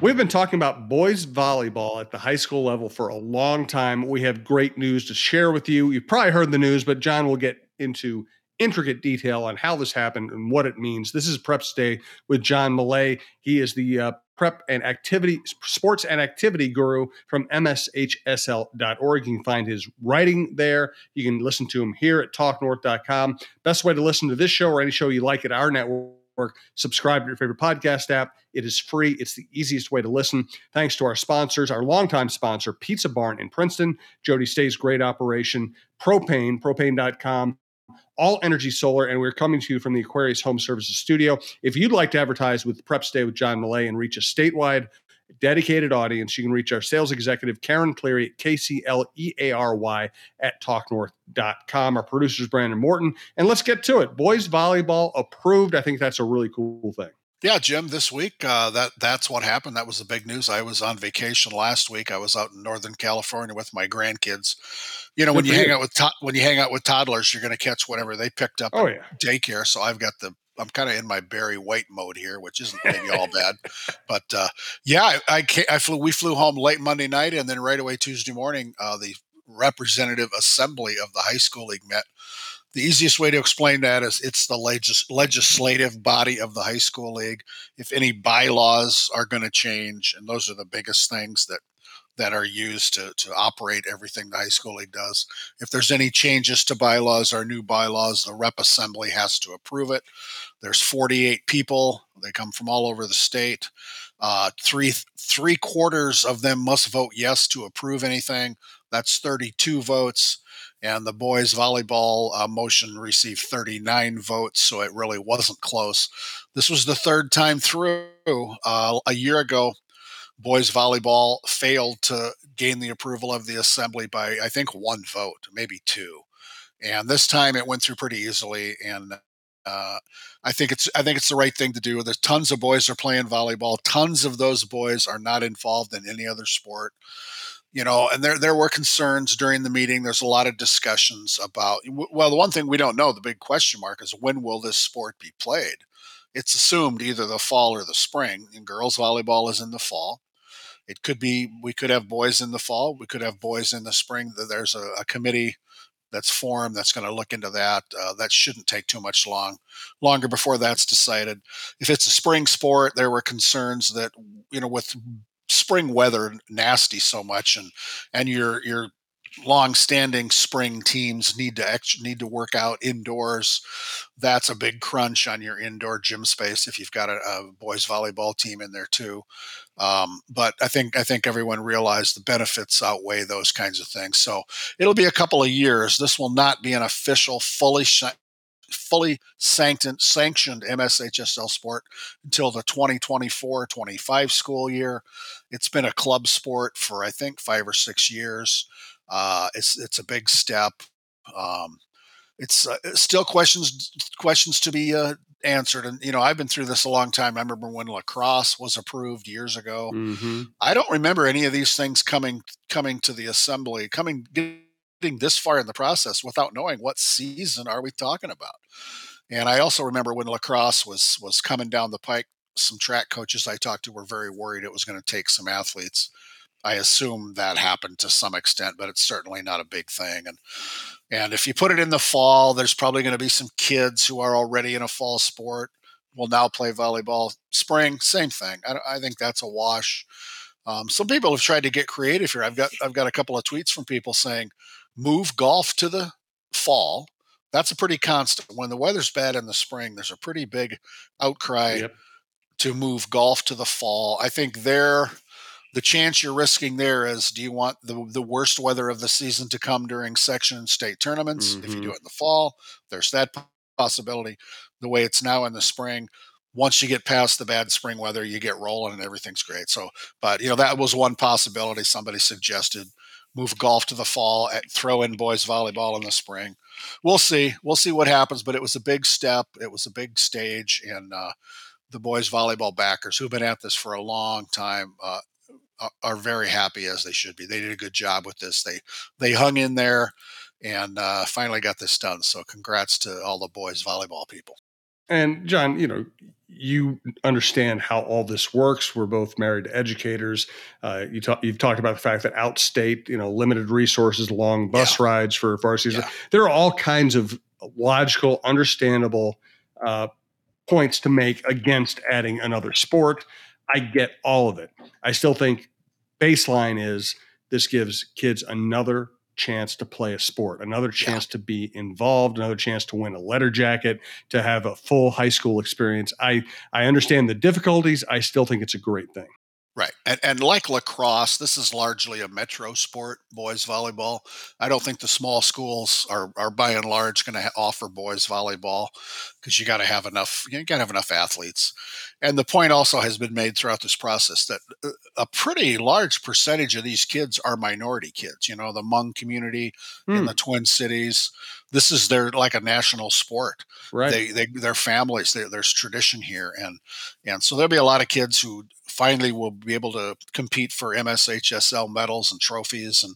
We've been talking about boys volleyball at the high school level for a long time. We have great news to share with you. You've probably heard the news, but John will get into intricate detail on how this happened and what it means. This is Preps Day with John Millea. He is the uh, prep and activity, sports and activity guru from MSHSL.org. You can find his writing there. You can listen to him here at talknorth.com. Best way to listen to this show or any show you like at our network subscribe to your favorite podcast app. It is free. It's the easiest way to listen. Thanks to our sponsors, our longtime sponsor, Pizza Barn in Princeton, Jody Stay's great operation, Propane, propane.com, all energy solar, and we're coming to you from the Aquarius Home Services studio. If you'd like to advertise with Prep Stay with John Millea and reach a statewide dedicated audience, you can reach our sales executive, Karen Cleary, at K-C-L-E-A-R-Y at talknorth.com. Our producers, Brandon Morton. And let's get to it. Boys volleyball approved. I think that's a really cool thing. Yeah, Jim. This week, uh, that that's what happened. That was the big news. I was on vacation last week. I was out in Northern California with my grandkids. You know, Good when you, you hang out with to- when you hang out with toddlers, you're going to catch whatever they picked up. Oh yeah, daycare. So I've got the I'm kind of in my Barry White mode here, which isn't maybe all bad, but uh, yeah, I, I, I, flew. We flew home late Monday night, and then right away Tuesday morning, uh, the representative assembly of the high school league met. The easiest way to explain that is it's the legis- legislative body of the high school league. If any bylaws are going to change, and those are the biggest things that that are used to, to operate everything the high school league does. If there's any changes to bylaws or new bylaws, the rep assembly has to approve it. There's 48 people. They come from all over the state. Uh, three three quarters of them must vote yes to approve anything. That's 32 votes. And the boys volleyball uh, motion received 39 votes, so it really wasn't close. This was the third time through. Uh, a year ago, boys volleyball failed to gain the approval of the assembly by I think one vote, maybe two. And this time it went through pretty easily and uh, I think it's I think it's the right thing to do. There's tons of boys are playing volleyball. Tons of those boys are not involved in any other sport. You know, and there there were concerns during the meeting. There's a lot of discussions about well, the one thing we don't know, the big question mark is when will this sport be played? It's assumed either the fall or the spring, and girls volleyball is in the fall. It could be we could have boys in the fall, we could have boys in the spring. There's a, a committee that's formed that's going to look into that. Uh, that shouldn't take too much long longer before that's decided. If it's a spring sport, there were concerns that you know with spring weather nasty so much and and your your long-standing spring teams need to ex- need to work out indoors. That's a big crunch on your indoor gym space if you've got a, a boys volleyball team in there too. Um, but I think I think everyone realized the benefits outweigh those kinds of things. So it'll be a couple of years. This will not be an official, fully sh- fully sanctioned, sanctioned MSHSL sport until the 2024-25 school year. It's been a club sport for I think five or six years. Uh, it's it's a big step. Um, it's uh, still questions questions to be uh, answered, and you know I've been through this a long time. I remember when lacrosse was approved years ago. Mm-hmm. I don't remember any of these things coming coming to the assembly, coming getting this far in the process without knowing what season are we talking about. And I also remember when lacrosse was was coming down the pike. Some track coaches I talked to were very worried it was going to take some athletes I assume that happened to some extent, but it's certainly not a big thing. And and if you put it in the fall, there's probably going to be some kids who are already in a fall sport will now play volleyball. Spring, same thing. I, I think that's a wash. Um, some people have tried to get creative here. I've got I've got a couple of tweets from people saying, move golf to the fall. That's a pretty constant. When the weather's bad in the spring, there's a pretty big outcry yep. to move golf to the fall. I think they're the chance you're risking there is do you want the, the worst weather of the season to come during section and state tournaments? Mm-hmm. if you do mm-hmm. it in the fall there's that possibility. The way it's now in the spring once you get past the bad spring weather you get rolling and everything's great. So but you know that was one possibility somebody suggested. Move golf to the fall and throw in boys volleyball in the spring. We'll see. We'll see what happens but it was a big step. It was a big stage and uh, the boys volleyball backers who've been at this for a long time uh, are very happy as they should be. They did a good job with this. They they hung in there and uh, finally got this done. So congrats to all the boys volleyball people. And John, you know, you understand how all this works. We're both married educators. Uh, you talk, you've talked about the fact that outstate, you know, limited resources, long bus yeah. rides for varsity. Yeah. There are all kinds of logical, understandable uh, points to make against adding another sport. I get all of it. I still think baseline is this gives kids another chance to play a sport, another chance yeah. to be involved, another chance to win a letter jacket, to have a full high school experience. I I understand the difficulties. I still think it's a great thing. Right. And, and like lacrosse, this is largely a metro sport, boys volleyball. I don't think the small schools are, are by and large going to ha- offer boys volleyball because you got to have enough, you got to have enough athletes. And the point also has been made throughout this process that uh, a pretty large percentage of these kids are minority kids, you know, the Hmong community mm. in hmm. the Twin Cities. This is their like a national sport. Right. They, they, their families, they, there's tradition here. And, and so there'll be a lot of kids who finally we'll be able to compete for MSHSL medals and trophies and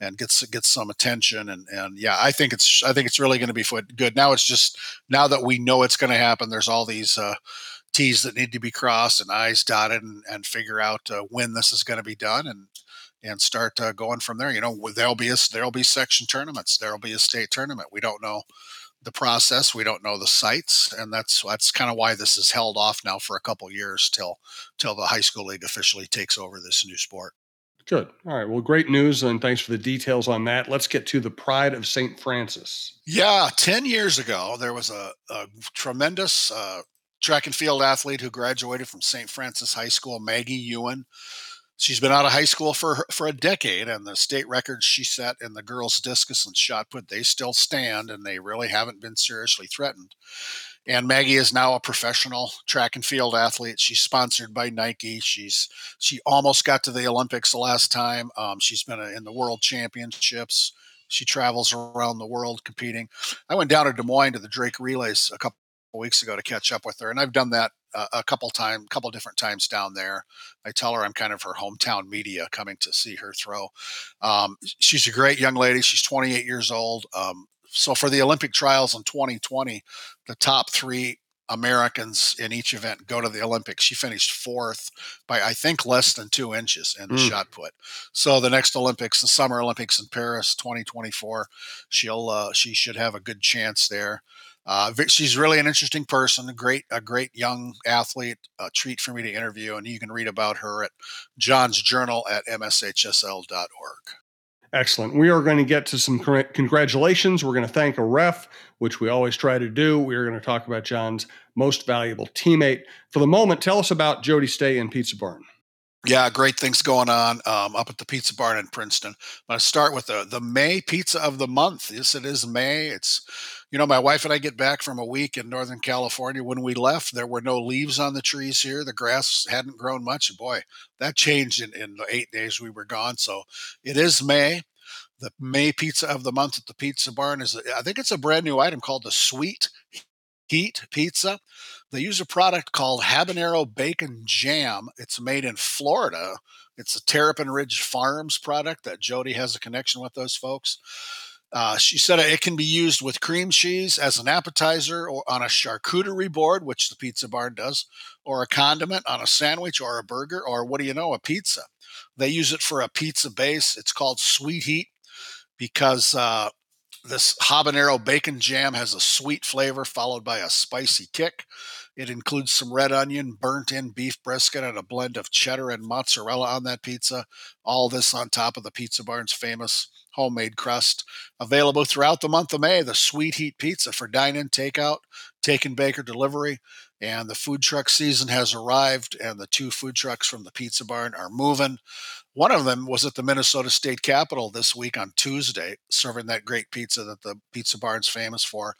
and get get some attention and and yeah I think it's I think it's really going to be good. Now it's just now that we know it's going to happen there's all these uh, T's that need to be crossed and I's dotted and, and figure out uh, when this is going to be done and and start uh, going from there. You know there'll be a there'll be section tournaments. There'll be a state tournament. We don't know the process. We don't know the sites, and that's that's kind of why this is held off now for a couple years till till the high school league officially takes over this new sport. Good. All right. Well, great news, and thanks for the details on that. Let's get to the Pride of St. Francis. Yeah, ten years ago, there was a, a tremendous uh, track and field athlete who graduated from St. Francis High School, Maggie Ewen she's been out of high school for for a decade and the state records she set in the girls discus and shot put they still stand and they really haven't been seriously threatened. And maggie is now a professional track and field athlete. She's sponsored by nike. She's she almost got to the olympics the last time. Um, she's been in the world championships. She travels around the world competing. I went down to des moines to the drake relays a couple weeks ago to catch up with her and i've done that a couple time, couple different times down there. I tell her I'm kind of her hometown media coming to see her throw. Um, she's a great young lady. She's 28 years old. Um, so for the Olympic trials in 2020, the top three Americans in each event go to the Olympics. She finished fourth by I think less than two inches in the mm. shot put. So the next Olympics, the Summer Olympics in Paris, 2024, she'll uh, she should have a good chance there. Uh, she's really an interesting person, a great, a great young athlete. A treat for me to interview, and you can read about her at John's Journal at mshsl.org. Excellent. We are going to get to some congratulations. We're going to thank a ref, which we always try to do. We are going to talk about John's most valuable teammate. For the moment, tell us about Jody Stay and Pizza Barn. Yeah, great things going on um, up at the Pizza Barn in Princeton. I'm going to start with the the May pizza of the month. Yes, it is May. It's you know, my wife and I get back from a week in Northern California. When we left, there were no leaves on the trees here. The grass hadn't grown much. Boy, that changed in, in the eight days we were gone. So it is May. The May pizza of the month at the Pizza Barn is, I think it's a brand new item called the Sweet Heat Pizza. They use a product called Habanero Bacon Jam. It's made in Florida. It's a Terrapin Ridge Farms product that Jody has a connection with those folks. Uh, she said it can be used with cream cheese as an appetizer or on a charcuterie board, which the Pizza Barn does, or a condiment on a sandwich or a burger, or what do you know, a pizza. They use it for a pizza base. It's called Sweet Heat because uh, this habanero bacon jam has a sweet flavor followed by a spicy kick. It includes some red onion, burnt in beef brisket, and a blend of cheddar and mozzarella on that pizza. All this on top of the Pizza Barn's famous homemade crust. Available throughout the month of May, the Sweet Heat Pizza for dine in, takeout, take and baker delivery. And the food truck season has arrived, and the two food trucks from the Pizza Barn are moving. One of them was at the Minnesota State Capitol this week on Tuesday, serving that great pizza that the Pizza Barn's famous for.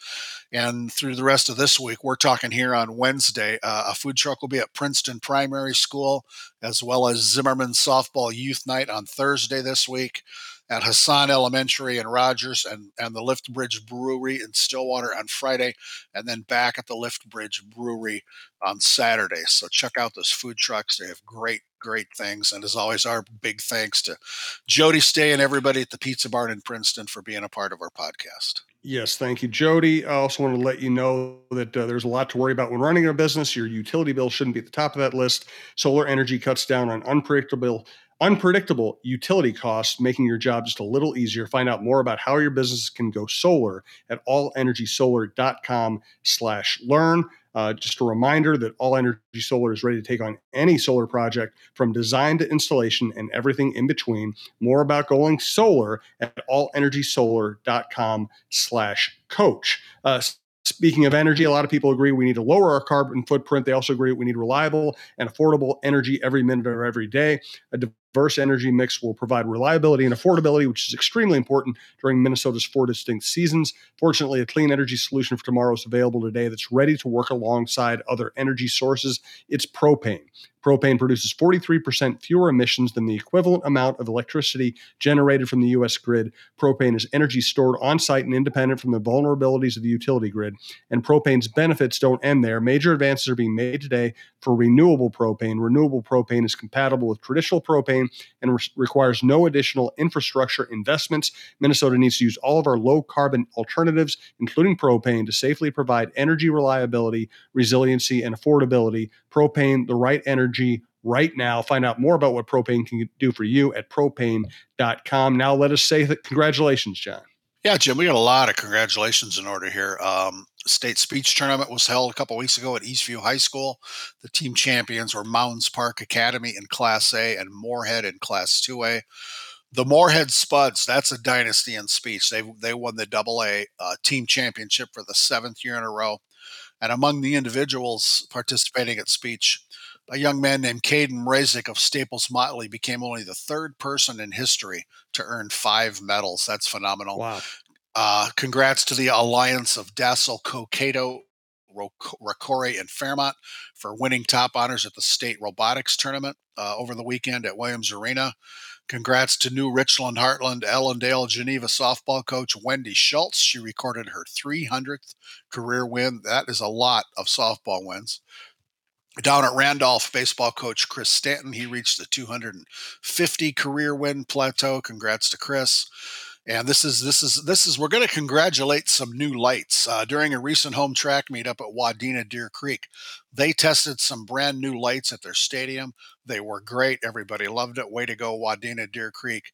And through the rest of this week, we're talking here on Wednesday. Uh, a food truck will be at Princeton Primary School, as well as Zimmerman Softball Youth Night on Thursday this week at Hassan Elementary in Rogers and, and the Lift Bridge Brewery in Stillwater on Friday, and then back at the Lift Bridge Brewery on Saturday. So check out those food trucks. They have great, great things. And as always, our big thanks to Jody Stay and everybody at the Pizza Barn in Princeton for being a part of our podcast. Yes, thank you, Jody. I also want to let you know that uh, there's a lot to worry about when running a business. Your utility bill shouldn't be at the top of that list. Solar energy cuts down on unpredictable unpredictable utility costs, making your job just a little easier. Find out more about how your business can go solar at allenergysolar.com slash learn. Uh, just a reminder that All Energy Solar is ready to take on any solar project from design to installation and everything in between. More about going solar at allenergysolar.com slash coach. Uh, Speaking of energy, a lot of people agree we need to lower our carbon footprint. They also agree we need reliable and affordable energy every minute of every day. A diverse energy mix will provide reliability and affordability, which is extremely important during Minnesota's four distinct seasons. Fortunately, a clean energy solution for tomorrow is available today that's ready to work alongside other energy sources. It's propane. Propane produces 43% fewer emissions than the equivalent amount of electricity generated from the U.S. grid. Propane is energy stored on site and independent from the vulnerabilities of the utility grid. And propane's benefits don't end there. Major advances are being made today for renewable propane. Renewable propane is compatible with traditional propane and re- requires no additional infrastructure investments. Minnesota needs to use all of our low carbon alternatives, including propane, to safely provide energy reliability, resiliency, and affordability. Propane, the right energy right now. Find out more about what propane can do for you at propane.com. Now, let us say that congratulations, John. Yeah, Jim, we got a lot of congratulations in order here. Um, state speech tournament was held a couple weeks ago at Eastview High School. The team champions were Mounds Park Academy in Class A and Moorhead in Class 2A. The Moorhead Spuds, that's a dynasty in speech. They they won the Double A uh, team championship for the seventh year in a row. And among the individuals participating at speech, a young man named Caden Mrazek of Staples Motley became only the third person in history to earn five medals. That's phenomenal. Wow. Uh, congrats to the Alliance of Dassel Cokato, Rocori, and Fairmont for winning top honors at the state robotics tournament uh, over the weekend at Williams Arena. Congrats to New Richland Hartland Ellendale Geneva softball coach Wendy Schultz. She recorded her 300th career win. That is a lot of softball wins. Down at Randolph, baseball coach Chris Stanton, he reached the 250 career win plateau. Congrats to Chris. And this is this is this is we're going to congratulate some new lights uh, during a recent home track meet up at Wadena Deer Creek. They tested some brand new lights at their stadium. They were great. Everybody loved it. Way to go, Wadena Deer Creek.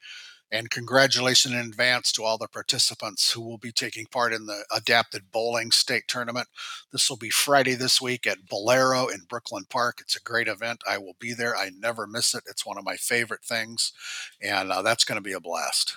And congratulations in advance to all the participants who will be taking part in the Adapted Bowling State Tournament. This will be Friday this week at Bowlero in Brooklyn Park. It's a great event. I will be there. I never miss it. It's one of my favorite things. And uh, that's going to be a blast.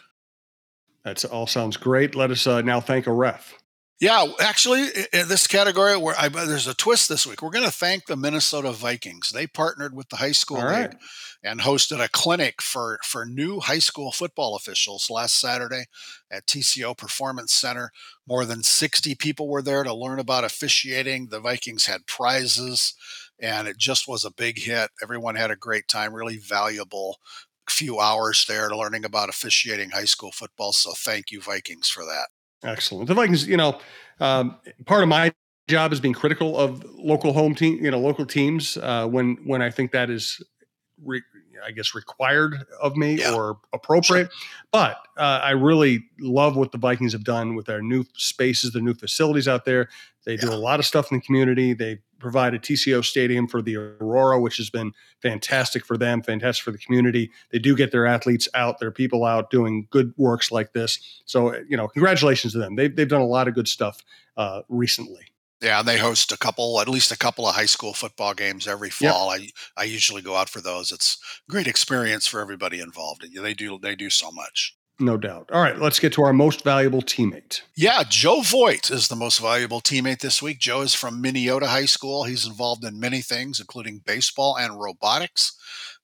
That all sounds great. Let us uh, now thank a ref. Yeah, actually, in this category, where I, there's a twist this week, we're going to thank the Minnesota Vikings. They partnered with the high school All league and hosted a clinic for for new high school football officials last Saturday at TCO Performance Center. More than 60 people were there to learn about officiating. The Vikings had prizes, and it just was a big hit. Everyone had a great time. Really valuable few hours there to learning about officiating high school football. So thank you, Vikings, for that. Excellent. The Vikings, you know, um, part of my job is being critical of local home team, you know, local teams uh, when when I think that is, re- I guess, required of me yeah. or appropriate. Sure. But uh, I really love what the Vikings have done with their new spaces, their new facilities out there. They yeah. do a lot of stuff in the community. They provide a TCO stadium for the Aurora, which has been fantastic for them, fantastic for the community. They do get their athletes out, their people out doing good works like this. So, you know, congratulations to them. They've, they've done a lot of good stuff uh, recently. Yeah, and they host a couple, at least a couple of high school football games every fall. Yep. I I usually go out for those. It's a great experience for everybody involved. They do they do so much. No doubt. All right, let's get to our most valuable teammate. Yeah, Joe Voigt is the most valuable teammate this week. Joe is from Minneota High School. He's involved in many things, including baseball and robotics.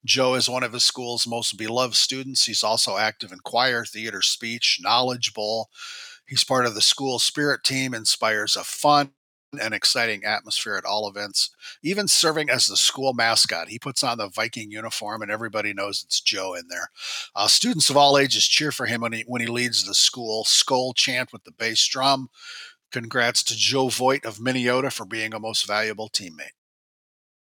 Joe is one of his school's most beloved students. He's also active in choir, theater, speech, knowledge bowl. He's part of the school spirit team, inspires a fun, an exciting atmosphere at all events, even serving as the school mascot. He puts on the Viking uniform, and everybody knows it's Joe in there. Uh, students of all ages cheer for him when he when he leads the school skull chant with the bass drum. Congrats to Joe Voigt of Minneota for being a most valuable teammate.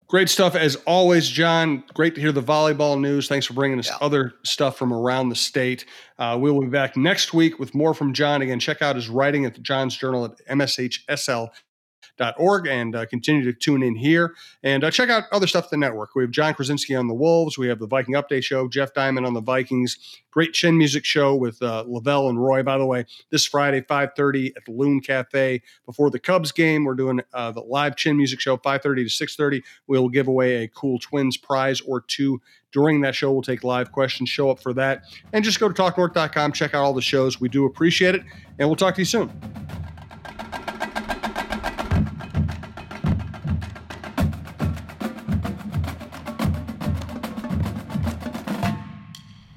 Great stuff as always, John. Great to hear the volleyball news. Thanks for bringing us yeah. other stuff from around the state. Uh, we'll be back next week with more from John. Again, check out his writing at the John's Journal at MSHSL org and uh, continue to tune in here and uh, check out other stuff at the network. We have Jon Krawczynski on the Wolves. We have the Viking Update Show, Jeff Diamond on the Vikings. Great chin music show with uh, Lavelle and Roy. By the way, this Friday, 5.30 at the Loon Cafe before the Cubs game. We're doing uh, the live chin music show, 5.30 to 6.30. We'll give away a cool Twins prize or two during that show. We'll take live questions. Show up for that. And just go to talknorth.com. Check out all the shows. We do appreciate it. And we'll talk to you soon.